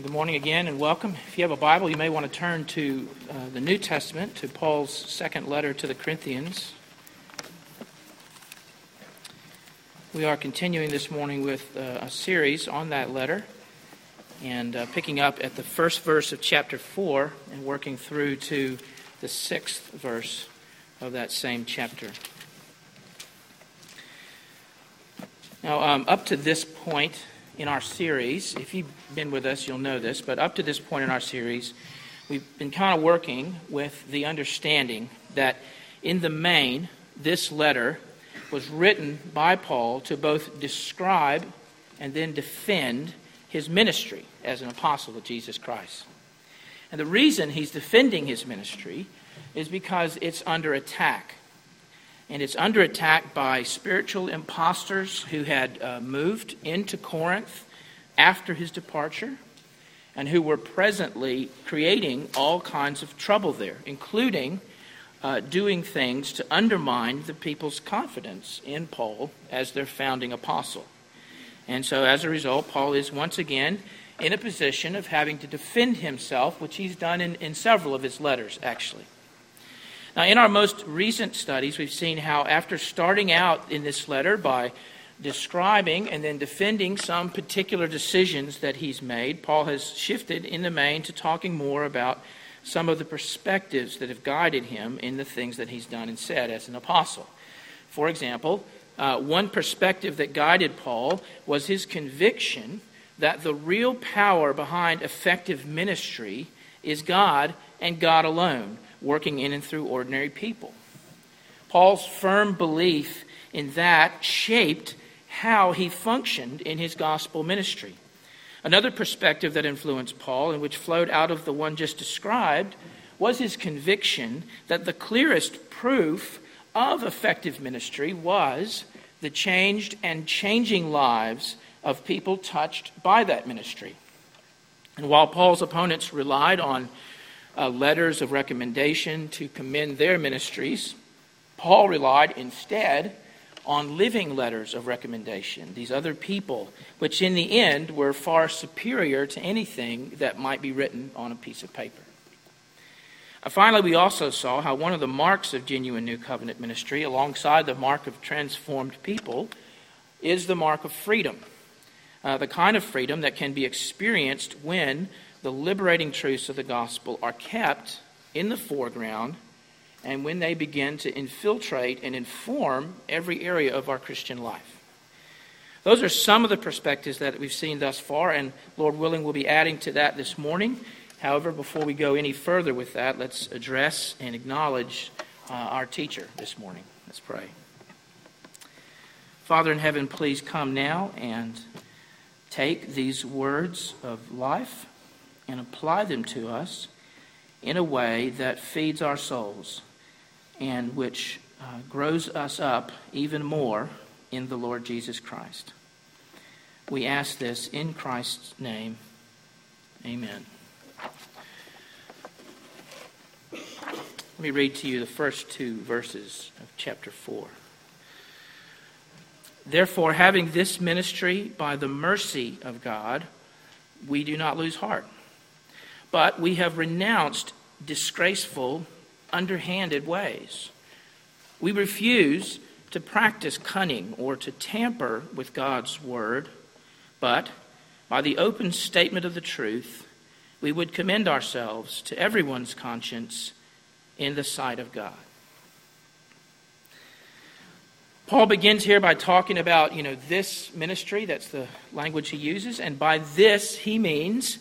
Good morning again and welcome. If you have a Bible, you may want to turn to uh, the New Testament, to Paul's second letter to the Corinthians. We are continuing this morning with uh, a series on that letter and uh, picking up at the first verse of chapter 4 and working through to the sixth verse of that same chapter. Now, um, up to this point, in our series. If you've been with us, you'll know this, but up to this point in our series, we've been kind of working with the understanding that in the main, this letter was written by Paul to both describe and then defend his ministry as an apostle of Jesus Christ. And the reason he's defending his ministry is because it's under attack and it's under attack by spiritual impostors who had uh, moved into Corinth after his departure and who were presently creating all kinds of trouble there, including uh, doing things to undermine the people's confidence in Paul as their founding apostle. And so, as a result, Paul is once again in a position of having to defend himself, which he's done in, in several of his letters, actually. Now, in our most recent studies, we've seen how after starting out in this letter by describing and then defending some particular decisions that he's made, Paul has shifted in the main to talking more about some of the perspectives that have guided him in the things that he's done and said as an apostle. For example, uh, one perspective that guided Paul was his conviction that the real power behind effective ministry is God and God alone working in and through ordinary people. Paul's firm belief in that shaped how he functioned in his gospel ministry. Another perspective that influenced Paul, and which flowed out of the one just described, was his conviction that the clearest proof of effective ministry was the changed and changing lives of people touched by that ministry. And while Paul's opponents relied on uh, letters of recommendation to commend their ministries. Paul relied instead on living letters of recommendation, these other people, which in the end were far superior to anything that might be written on a piece of paper. Uh, finally, we also saw how one of the marks of genuine New Covenant ministry, alongside the mark of transformed people, is the mark of freedom. Uh, the kind of freedom that can be experienced when the liberating truths of the gospel are kept in the foreground and when they begin to infiltrate and inform every area of our Christian life. Those are some of the perspectives that we've seen thus far, and Lord willing, we'll be adding to that this morning. However, before we go any further with that, let's address and acknowledge uh, our teacher this morning. Let's pray. Father in heaven, please come now and take these words of life and apply them to us in a way that feeds our souls and which uh, grows us up even more in the Lord Jesus Christ. We ask this in Christ's name. Amen. Let me read to you the first two verses of chapter 4. Therefore, having this ministry by the mercy of God, we do not lose heart but we have renounced disgraceful, underhanded ways. We refuse to practice cunning or to tamper with God's word, but by the open statement of the truth, we would commend ourselves to everyone's conscience in the sight of God. Paul begins here by talking about, you know, this ministry, that's the language he uses, and by this he means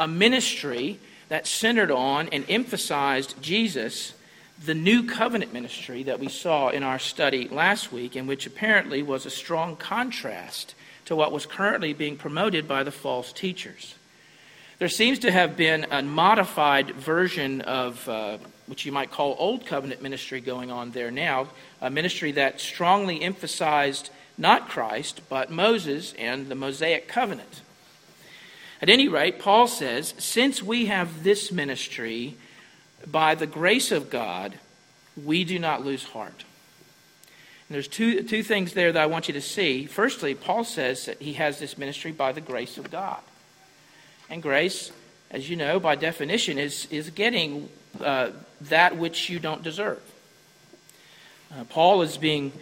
a ministry that centered on and emphasized Jesus, the new covenant ministry that we saw in our study last week, and which apparently was a strong contrast to what was currently being promoted by the false teachers. There seems to have been a modified version of uh, which you might call Old Covenant ministry going on there now, a ministry that strongly emphasized not Christ, but Moses and the Mosaic covenant. At any rate, Paul says, since we have this ministry, by the grace of God, we do not lose heart. And there's two, two things there that I want you to see. Firstly, Paul says that he has this ministry by the grace of God. And grace, as you know, by definition, is, is getting uh, that which you don't deserve. Uh, Paul is being,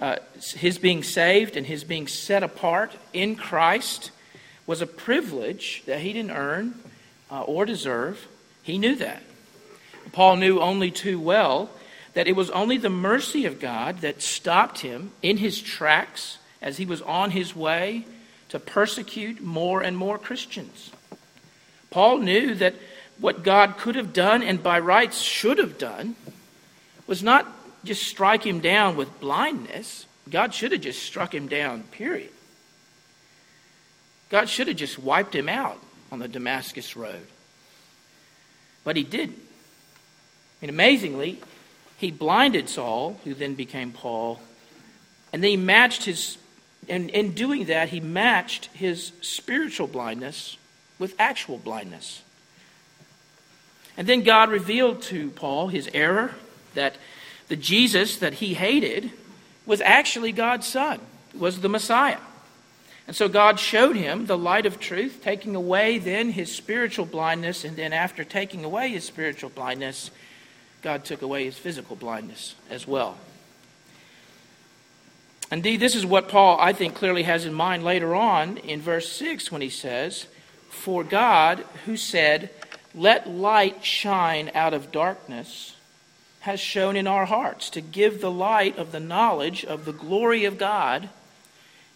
uh, his being saved and his being set apart in Christ was a privilege that he didn't earn uh, or deserve. He knew that. Paul knew only too well that it was only the mercy of God that stopped him in his tracks as he was on his way to persecute more and more Christians. Paul knew that what God could have done and by rights should have done was not just strike him down with blindness. God should have just struck him down, period. God should have just wiped him out on the Damascus Road. But he didn't. And amazingly, he blinded Saul, who then became Paul, and then he matched his, and in doing that, he matched his spiritual blindness with actual blindness. And then God revealed to Paul his error that the Jesus that he hated was actually God's son, was the Messiah. And so God showed him the light of truth, taking away then his spiritual blindness, and then after taking away his spiritual blindness, God took away his physical blindness as well. Indeed, this is what Paul, I think, clearly has in mind later on in verse 6 when he says, For God, who said, Let light shine out of darkness, has shown in our hearts to give the light of the knowledge of the glory of God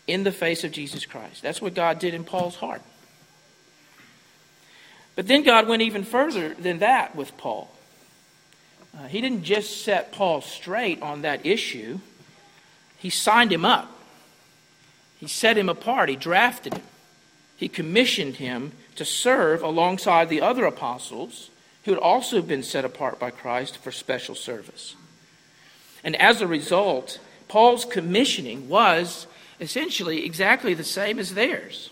in the face of Jesus Christ. That's what God did in Paul's heart. But then God went even further than that with Paul. Uh, he didn't just set Paul straight on that issue, he signed him up. He set him apart, he drafted him, he commissioned him to serve alongside the other apostles who had also been set apart by Christ for special service. And as a result, Paul's commissioning was essentially exactly the same as theirs.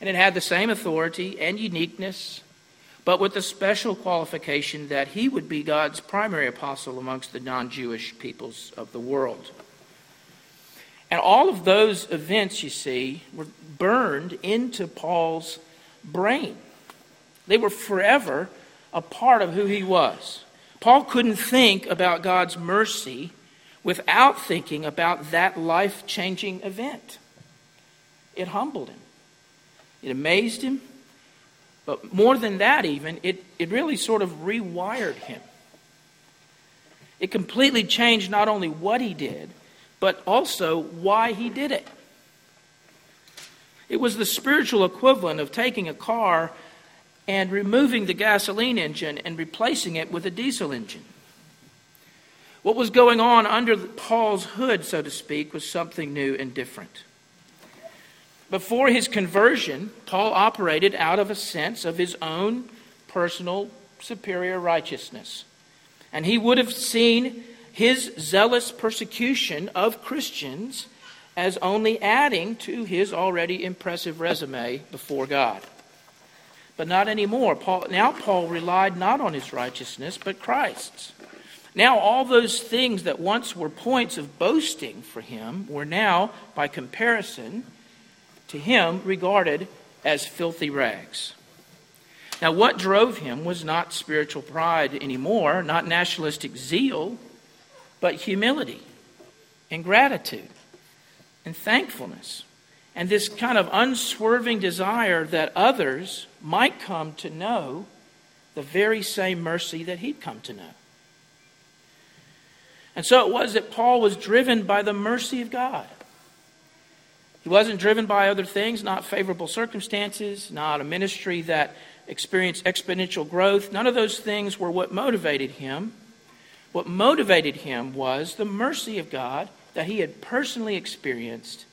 And it had the same authority and uniqueness, but with the special qualification that he would be God's primary apostle amongst the non Jewish peoples of the world. And all of those events, you see, were burned into Paul's brain. They were forever a part of who he was. Paul couldn't think about God's mercy without thinking about that life changing event. It humbled him, it amazed him, but more than that, even, it, it really sort of rewired him. It completely changed not only what he did, but also why he did it. It was the spiritual equivalent of taking a car and removing the gasoline engine and replacing it with a diesel engine. What was going on under Paul's hood, so to speak, was something new and different. Before his conversion, Paul operated out of a sense of his own personal superior righteousness. And he would have seen his zealous persecution of Christians as only adding to his already impressive resume before God. But not anymore. Paul, now Paul relied not on his righteousness, but Christ's. Now, all those things that once were points of boasting for him were now, by comparison to him, regarded as filthy rags. Now, what drove him was not spiritual pride anymore, not nationalistic zeal, but humility and gratitude and thankfulness and this kind of unswerving desire that others might come to know the very same mercy that he'd come to know. And so it was that Paul was driven by the mercy of God. He wasn't driven by other things, not favorable circumstances, not a ministry that experienced exponential growth. None of those things were what motivated him. What motivated him was the mercy of God that he had personally experienced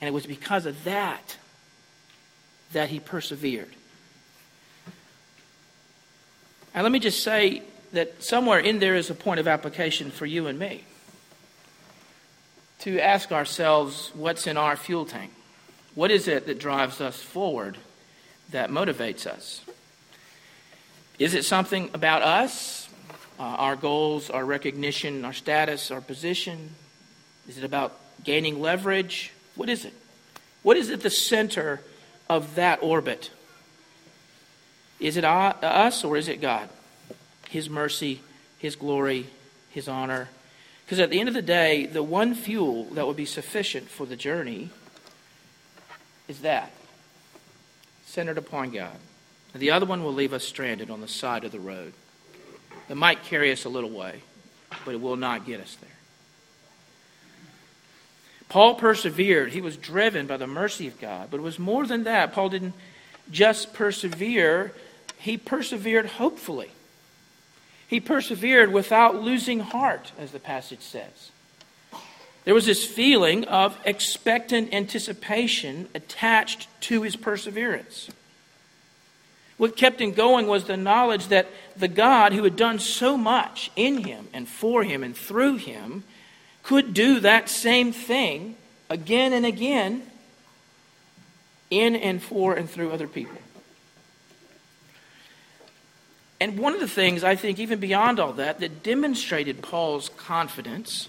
and it was because of that that he persevered. And let me just say that somewhere in there is a point of application for you and me to ask ourselves what's in our fuel tank? What is it that drives us forward, that motivates us? Is it something about us, uh, our goals, our recognition, our status, our position? Is it about gaining leverage? What is it? What is at the center of that orbit? Is it us or is it God? His mercy, His glory, His honor. Because at the end of the day, the one fuel that would be sufficient for the journey is that centered upon God. And the other one will leave us stranded on the side of the road. It might carry us a little way, but it will not get us there. Paul persevered. He was driven by the mercy of God. But it was more than that. Paul didn't just persevere, he persevered hopefully. He persevered without losing heart, as the passage says. There was this feeling of expectant anticipation attached to his perseverance. What kept him going was the knowledge that the God who had done so much in him and for him and through him could do that same thing again and again in and for and through other people. And one of the things, I think, even beyond all that, that demonstrated Paul's confidence,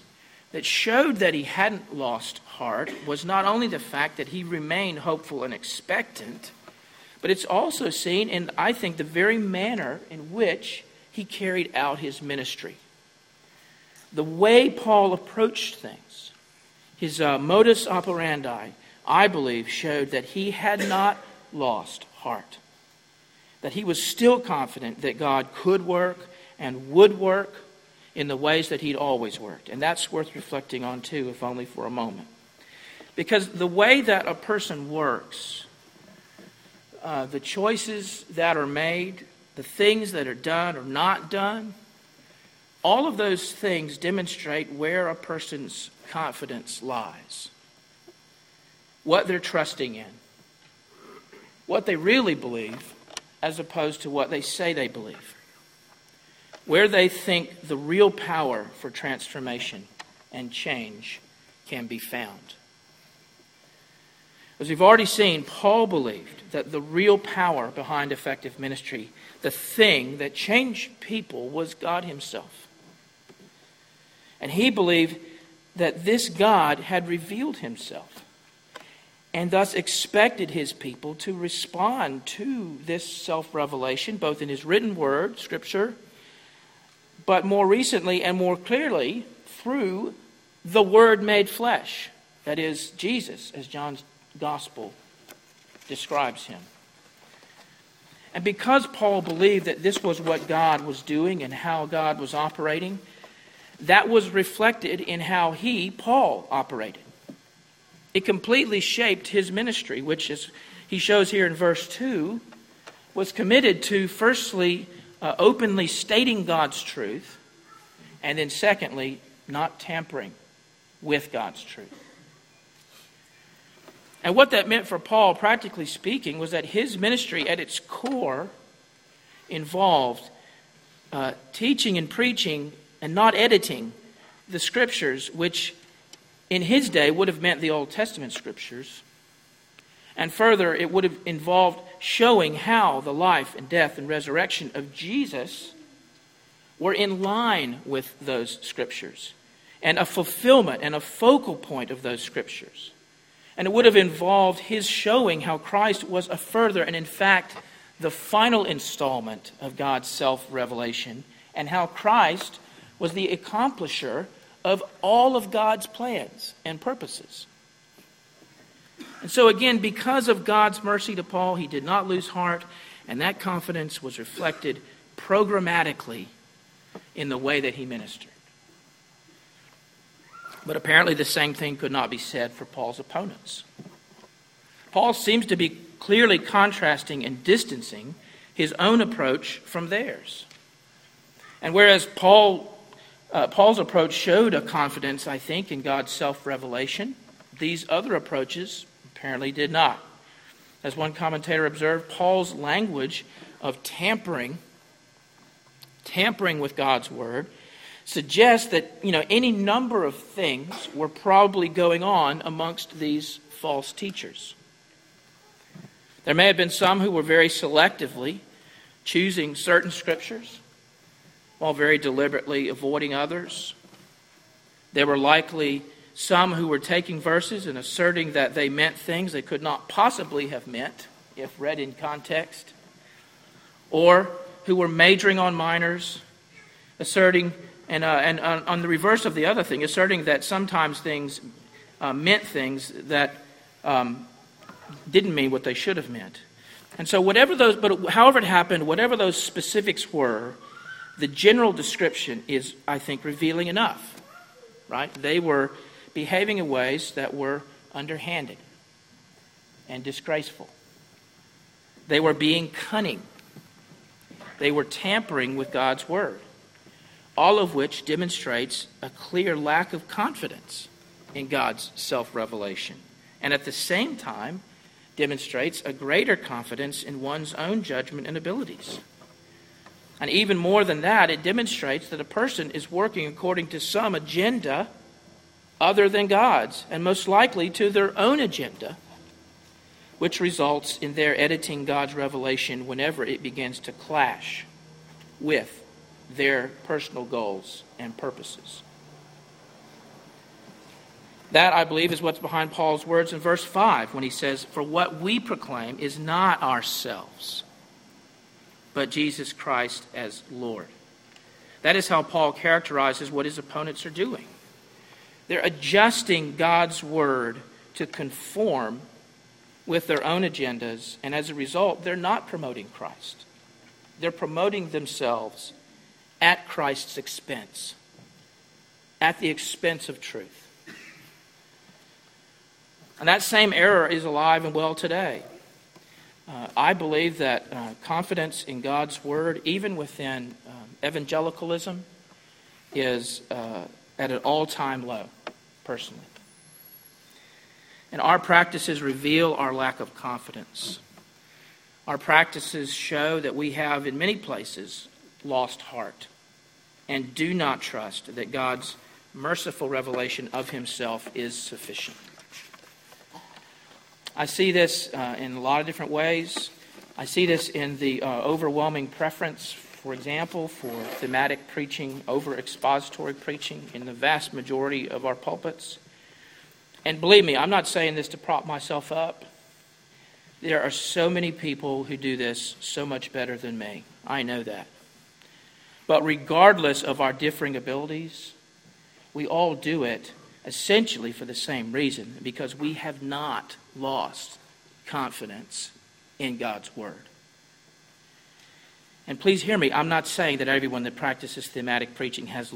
that showed that he hadn't lost heart, was not only the fact that he remained hopeful and expectant, but it's also seen in, I think, the very manner in which he carried out his ministry. The way Paul approached things, his uh, modus operandi, I believe, showed that he had not lost heart that he was still confident that God could work and would work in the ways that he'd always worked. And that's worth reflecting on too, if only for a moment. Because the way that a person works, uh, the choices that are made, the things that are done or not done, all of those things demonstrate where a person's confidence lies, what they're trusting in, what they really believe, as opposed to what they say they believe, where they think the real power for transformation and change can be found. As we've already seen, Paul believed that the real power behind effective ministry, the thing that changed people, was God Himself. And he believed that this God had revealed Himself and thus expected his people to respond to this self revelation, both in his written word, Scripture, but more recently and more clearly through the Word made flesh, that is, Jesus, as John's Gospel describes him. And because Paul believed that this was what God was doing and how God was operating, that was reflected in how he, Paul, operated. It completely shaped his ministry, which is, he shows here in verse 2, was committed to firstly uh, openly stating God's truth, and then secondly, not tampering with God's truth. And what that meant for Paul, practically speaking, was that his ministry at its core involved uh, teaching and preaching and not editing the scriptures, which in his day would have meant the Old Testament scriptures. And further, it would have involved showing how the life and death and resurrection of Jesus were in line with those scriptures and a fulfillment and a focal point of those scriptures. And it would have involved his showing how Christ was a further and, in fact, the final installment of God's self revelation, and how Christ was the accomplisher of all of God's plans and purposes. And so, again, because of God's mercy to Paul, he did not lose heart, and that confidence was reflected programmatically in the way that he ministered. But apparently, the same thing could not be said for Paul's opponents. Paul seems to be clearly contrasting and distancing his own approach from theirs. And whereas Paul uh, Paul's approach showed a confidence, I think, in God's self revelation. These other approaches apparently did not. As one commentator observed, Paul's language of tampering, tampering with God's word, suggests that you know any number of things were probably going on amongst these false teachers. There may have been some who were very selectively choosing certain scriptures while very deliberately avoiding others. There were likely some who were taking verses and asserting that they meant things they could not possibly have meant if read in context. or who were majoring on minors, asserting, and, uh, and on, on, the reverse of the other thing, asserting that sometimes things uh, meant things that um, didn't mean what they should have meant. And so, whatever those, but however it happened, whatever those specifics were, the general description is, I think, revealing enough. Right? They were behaving in ways that were underhanded and disgraceful. They were being cunning. They were tampering with God's word. All of which demonstrates a clear lack of confidence in God's self revelation. And at the same time, demonstrates a greater confidence in one's own judgment and abilities. And even more than that, it demonstrates that a person is working according to some agenda other than God's, and most likely to their own agenda, which results in their editing God's revelation whenever it begins to clash with their personal goals and purposes. That, I believe, is what's behind Paul's words in verse 5 when he says, For what we proclaim is not ourselves, but Jesus Christ as Lord. That is how Paul characterizes what his opponents are doing. They're adjusting God's word to conform with their own agendas, and as a result, they're not promoting Christ. They're promoting themselves at Christ's expense, at the expense of truth. And that same error is alive and well today. Uh, I believe that uh, confidence in God's Word, even within um, evangelicalism, is uh, at an all time low, personally. And our practices reveal our lack of confidence. Our practices show that we have, in many places, lost heart and do not trust that God's merciful revelation of Himself is sufficient. I see this uh, in a lot of different ways. I see this in the uh, overwhelming preference, for example, for thematic preaching over expository preaching in the vast majority of our pulpits. And believe me, I'm not saying this to prop myself up. There are so many people who do this so much better than me. I know that. But regardless of our differing abilities, we all do it essentially for the same reason because we have not lost confidence in God's Word. And please hear me, I'm not saying that everyone that practices thematic preaching has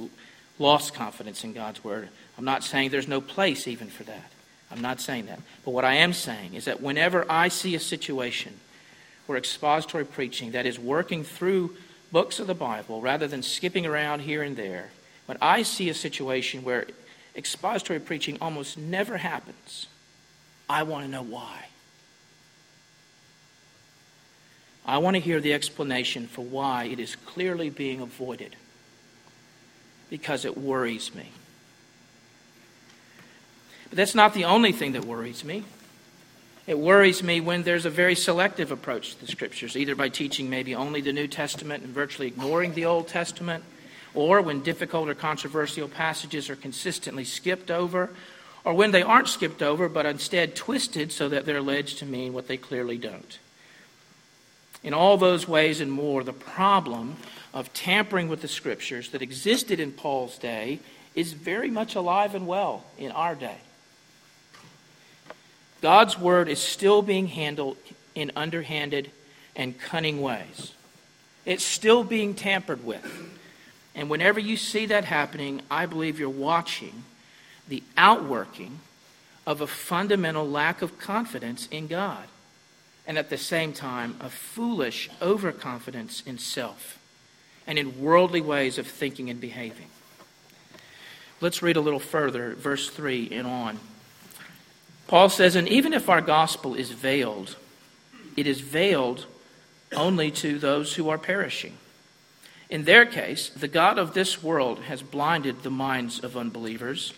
lost confidence in God's Word. I'm not saying there's no place even for that. I'm not saying that. But what I am saying is that whenever I see a situation where expository preaching that is working through books of the Bible rather than skipping around here and there, when I see a situation where expository preaching almost never happens. I want to know why. I want to hear the explanation for why it is clearly being avoided. Because it worries me. But that's not the only thing that worries me. It worries me when there's a very selective approach to the scriptures, either by teaching maybe only the New Testament and virtually ignoring the Old Testament, or when difficult or controversial passages are consistently skipped over, or when they aren't skipped over but instead twisted so that they're alleged to mean what they clearly don't. In all those ways and more, the problem of tampering with the scriptures that existed in Paul's day is very much alive and well in our day. God's word is still being handled in underhanded and cunning ways. It's still being tampered with. And whenever you see that happening, I believe you're watching the outworking of a fundamental lack of confidence in God, and at the same time, a foolish overconfidence in self and in worldly ways of thinking and behaving. Let's read a little further, verse 3 and on. Paul says, And even if our gospel is veiled, it is veiled only to those who are perishing in their case, the God of this world has blinded the minds of unbelievers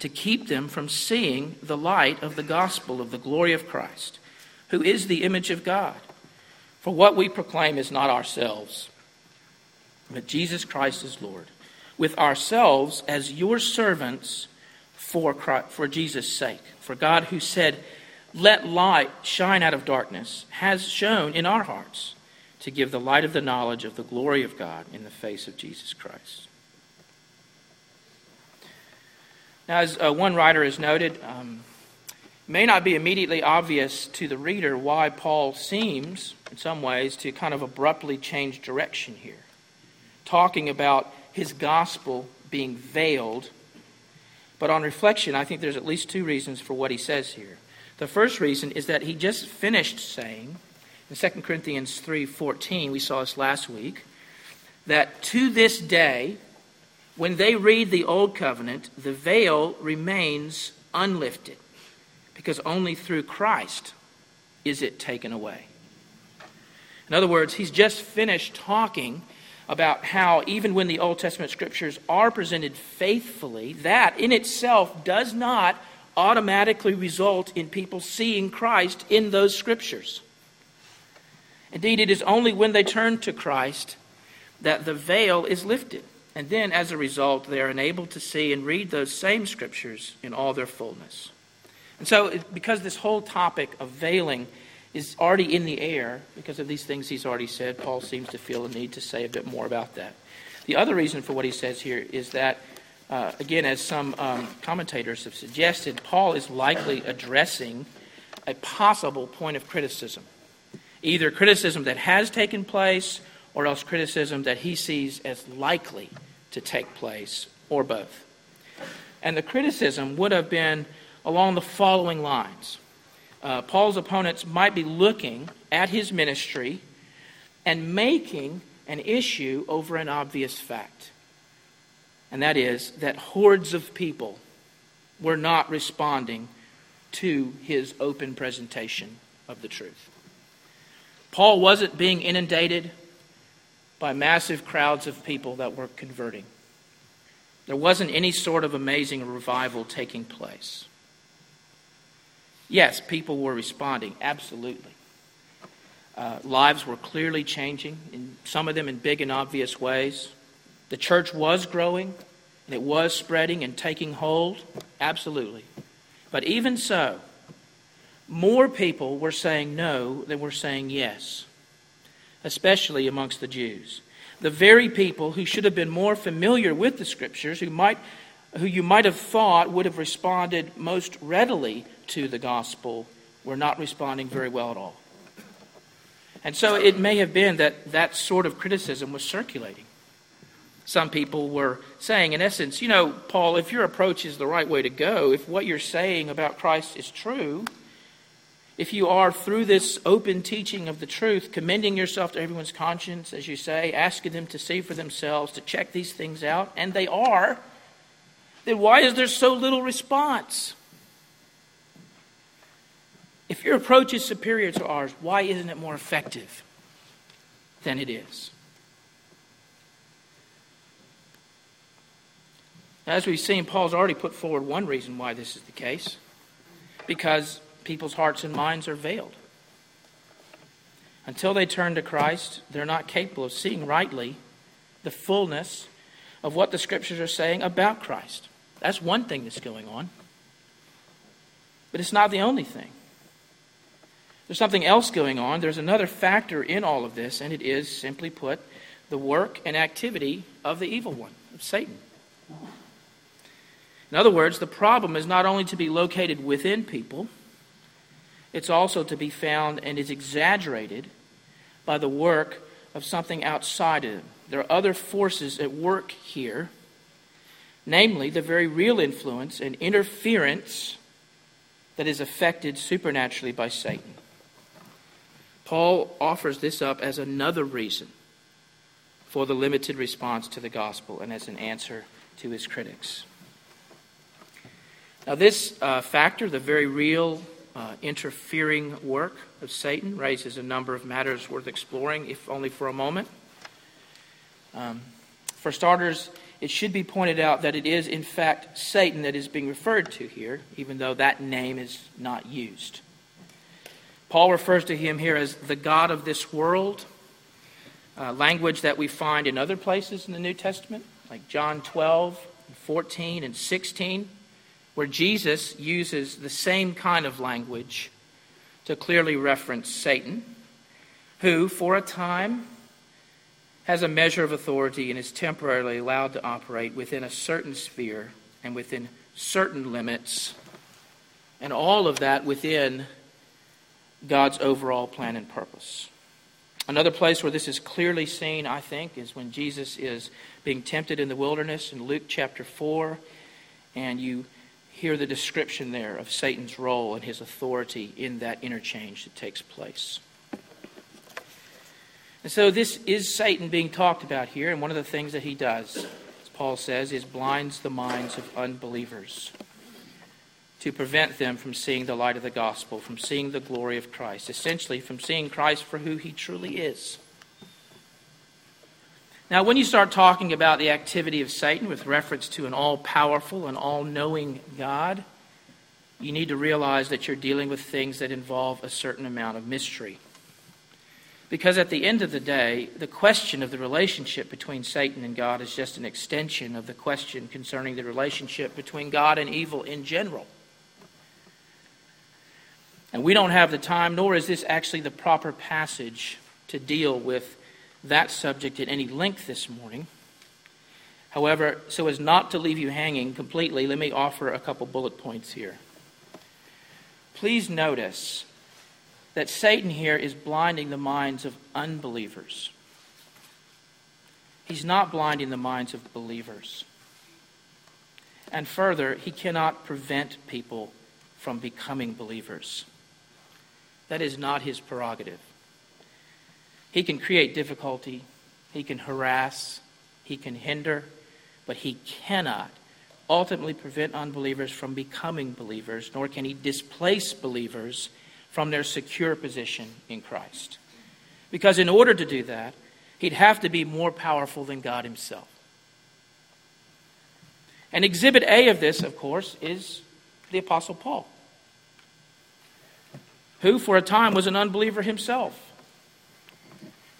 to keep them from seeing the light of the gospel of the glory of Christ, who is the image of God. For what we proclaim is not ourselves, but Jesus Christ is Lord, with ourselves as your servants for, Christ, for Jesus' sake. For God, who said, Let light shine out of darkness, has shone in our hearts to give the light of the knowledge of the glory of God in the face of Jesus Christ. Now, as uh, one writer has noted, um, it may not be immediately obvious to the reader why Paul seems, in some ways, to kind of abruptly change direction here, talking about his gospel being veiled. But on reflection, I think there's at least two reasons for what he says here. The first reason is that he just finished saying in 2 Corinthians 3:14, we saw this last week, that to this day when they read the old covenant, the veil remains unlifted because only through Christ is it taken away. In other words, he's just finished talking about how even when the Old Testament scriptures are presented faithfully, that in itself does not automatically result in people seeing Christ in those scriptures. Indeed, it is only when they turn to Christ that the veil is lifted. And then, as a result, they are enabled to see and read those same scriptures in all their fullness. And so, because this whole topic of veiling is already in the air, because of these things he's already said, Paul seems to feel a need to say a bit more about that. The other reason for what he says here is that, uh, again, as some um, commentators have suggested, Paul is likely addressing a possible point of criticism. Either criticism that has taken place, or else criticism that he sees as likely to take place, or both. And the criticism would have been along the following lines uh, Paul's opponents might be looking at his ministry and making an issue over an obvious fact. And that is that hordes of people were not responding to his open presentation of the truth. Paul wasn't being inundated by massive crowds of people that were converting. There wasn't any sort of amazing revival taking place. Yes, people were responding, absolutely. Uh, lives were clearly changing, in some of them in big and obvious ways. The church was growing, and it was spreading and taking hold, absolutely. But even so, more people were saying no than were saying yes, especially amongst the Jews. The very people who should have been more familiar with the scriptures, who might who you might have thought would have responded most readily to the gospel were not responding very well at all. And so it may have been that that sort of criticism was circulating. Some people were saying, in essence, you know, Paul, if your approach is the right way to go, if what you're saying about Christ is true, if you are, through this open teaching of the truth, commending yourself to everyone's conscience, as you say, asking them to see for themselves, to check these things out, and they are, then why is there so little response? If your approach is superior to ours, why isn't it more effective than it is? As we've seen, Paul's already put forward one reason why this is the case because people's hearts and minds are veiled. Until they turn to Christ, they're not capable of seeing rightly the fullness of what the Scriptures are saying about Christ. That's one thing that's going on. But it's not the only thing. There's something else going on. There's another factor in all of this, and it is, simply put, the work and activity of the evil one, of Satan. In other words, the problem is not only to be located within people, it's also to be found and is exaggerated by the work of something outside of them. There are other forces at work here, namely the very real influence and interference that is affected supernaturally by Satan. Paul offers this up as another reason for the limited response to the gospel and as an answer to his critics. Now, this uh, factor, the very real uh, interfering work of Satan, raises a number of matters worth exploring, if only for a moment. Um, for starters, it should be pointed out that it is, in fact, Satan that is being referred to here, even though that name is not used. Paul refers to him here as the God of this world, uh, language that we find in other places in the New Testament, like John 12, 14, and 16, where Jesus uses the same kind of language to clearly reference Satan. who, for a time, has a measure of authority and is temporarily allowed to operate within a certain sphere and within certain limits, and all of that within God's overall plan and purpose. Another place where this is clearly seen, I think, is when Jesus is being tempted in the wilderness in Luke chapter 4, and you hear the description there of Satan's role and his authority in that interchange that takes place. And so this is Satan being talked about here, and one of the things that he does, as Paul says, is blinds the minds of unbelievers to prevent them from seeing the light of the gospel, from seeing the glory of Christ, essentially from seeing Christ for who he truly is. Now, when you start talking about the activity of Satan with reference to an all powerful and all knowing God, you need to realize that you're dealing with things that involve a certain amount of mystery. Because at the end of the day, the question of the relationship between Satan and God is just an extension of the question concerning the relationship between God and evil in general. And we don't have the time, nor is this actually the proper passage to deal with that subject at any length this morning. However, so as not to leave you hanging completely, let me offer a couple bullet points here. Please notice that Satan here is blinding the minds of unbelievers. He's not blinding the minds of believers. And further, he cannot prevent people from becoming believers. That is not his prerogative. He can create difficulty, he can harass, he can hinder, but he cannot ultimately prevent unbelievers from becoming believers, nor can he displace believers from their secure position in Christ. Because in order to do that, he'd have to be more powerful than God himself. And exhibit A of this, of course, is the Apostle Paul, who for a time was an unbeliever himself,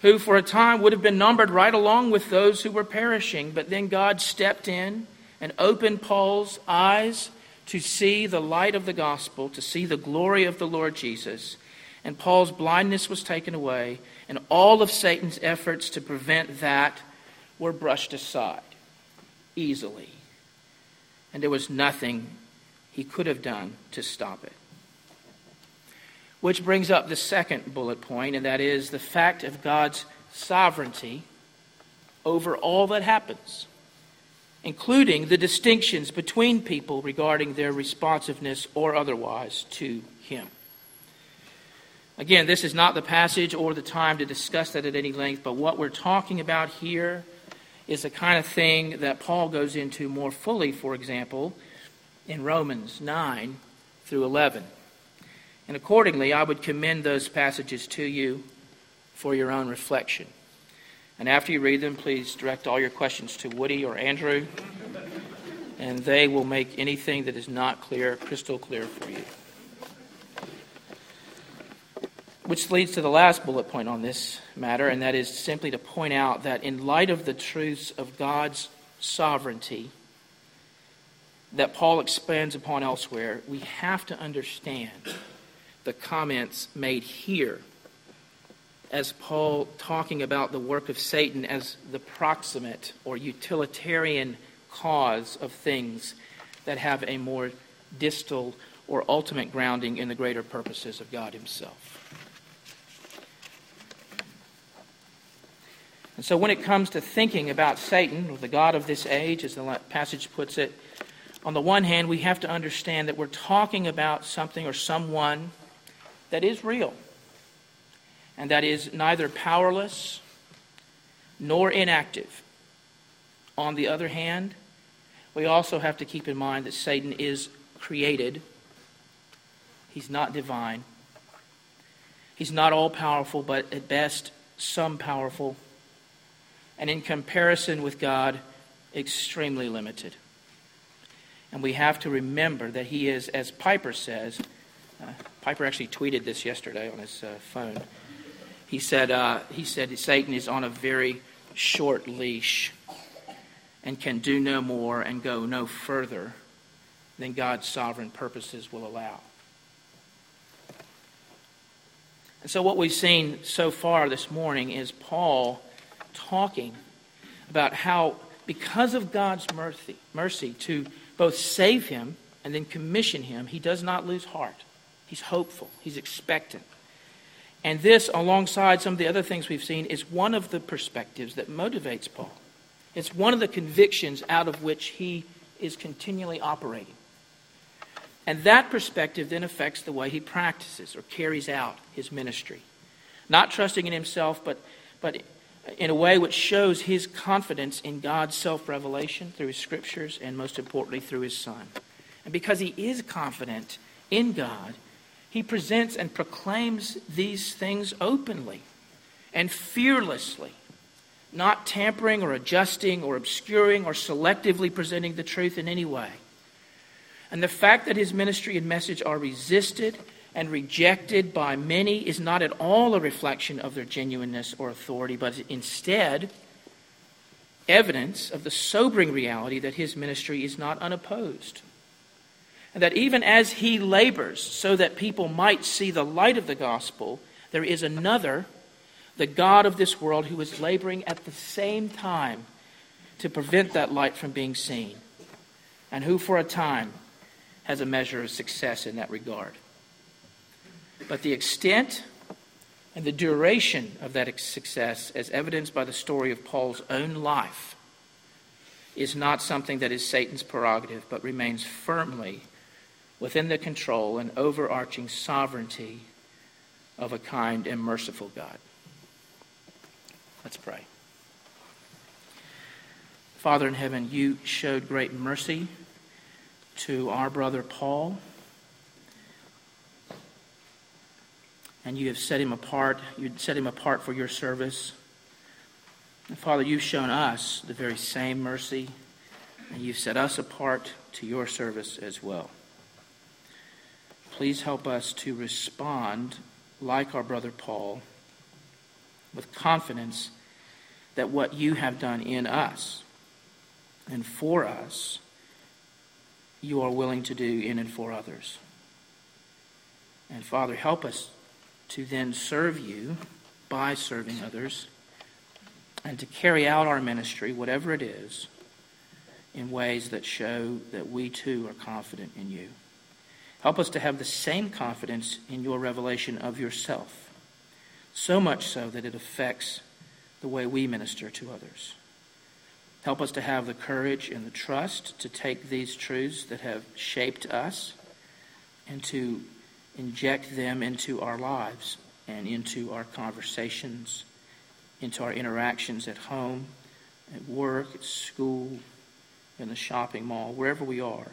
who for a time would have been numbered right along with those who were perishing, but then God stepped in and opened Paul's eyes to see the light of the gospel, to see the glory of the Lord Jesus. And Paul's blindness was taken away, and all of Satan's efforts to prevent that were brushed aside easily. And there was nothing he could have done to stop it. Which brings up the second bullet point, and that is the fact of God's sovereignty over all that happens including the distinctions between people regarding their responsiveness or otherwise to Him. Again, this is not the passage or the time to discuss that at any length, but what we're talking about here is the kind of thing that Paul goes into more fully, for example, in Romans 9 through 11. And accordingly, I would commend those passages to you for your own reflection. And after you read them, please direct all your questions to Woody or Andrew, and they will make anything that is not clear crystal clear for you. Which leads to the last bullet point on this matter, and that is simply to point out that in light of the truths of God's sovereignty that Paul expands upon elsewhere, we have to understand the comments made here as Paul talking about the work of Satan as the proximate or utilitarian cause of things that have a more distal or ultimate grounding in the greater purposes of God Himself. And so, when it comes to thinking about Satan, or the God of this age, as the passage puts it, on the one hand, we have to understand that we're talking about something or someone that is real and that is neither powerless nor inactive. On the other hand, we also have to keep in mind that Satan is created, he's not divine. He's not all powerful, but at best, some powerful. And in comparison with God, extremely limited. And we have to remember that he is, as Piper says, uh, Piper actually tweeted this yesterday on his uh, phone. He said, uh, he said Satan is on a very short leash and can do no more and go no further than God's sovereign purposes will allow. And so, what we've seen so far this morning is Paul talking about how, because of God's mercy, mercy to both save him and then commission him, he does not lose heart. He's hopeful, he's expectant. And this, alongside some of the other things we've seen, is one of the perspectives that motivates Paul. It's one of the convictions out of which he is continually operating. And that perspective then affects the way he practices or carries out his ministry. Not trusting in himself, but, but in a way which shows his confidence in God's self revelation through his scriptures and, most importantly, through his Son. And because he is confident in God, he presents and proclaims these things openly and fearlessly, not tampering or adjusting or obscuring or selectively presenting the truth in any way. And the fact that his ministry and message are resisted and rejected by many is not at all a reflection of their genuineness or authority, but instead evidence of the sobering reality that his ministry is not unopposed. That even as he labors so that people might see the light of the gospel, there is another, the God of this world, who is laboring at the same time to prevent that light from being seen, and who for a time has a measure of success in that regard. But the extent and the duration of that success, as evidenced by the story of Paul's own life, is not something that is Satan's prerogative, but remains firmly within the control and overarching sovereignty of a kind and merciful God. Let's pray. Father in heaven, you showed great mercy to our brother Paul. And you have set him apart. You set him apart for your service. And Father, you've shown us the very same mercy, and you've set us apart to your service as well. Please help us to respond like our brother Paul with confidence that what you have done in us and for us you are willing to do in and for others. And Father, help us to then serve you by serving others and to carry out our ministry, whatever it is, in ways that show that we too are confident in you. Help us to have the same confidence in your revelation of yourself, so much so that it affects the way we minister to others. Help us to have the courage and the trust to take these truths that have shaped us and to inject them into our lives and into our conversations, into our interactions at home, at work, at school, in the shopping mall, wherever we are.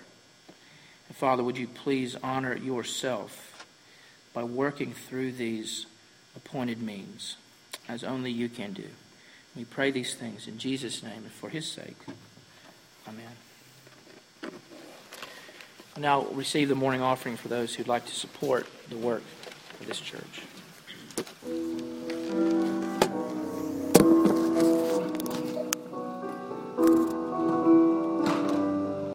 Father, would you please honor yourself by working through these appointed means as only you can do. We pray these things in Jesus' name and for his sake. Amen. Now receive the morning offering for those who'd like to support the work of this church.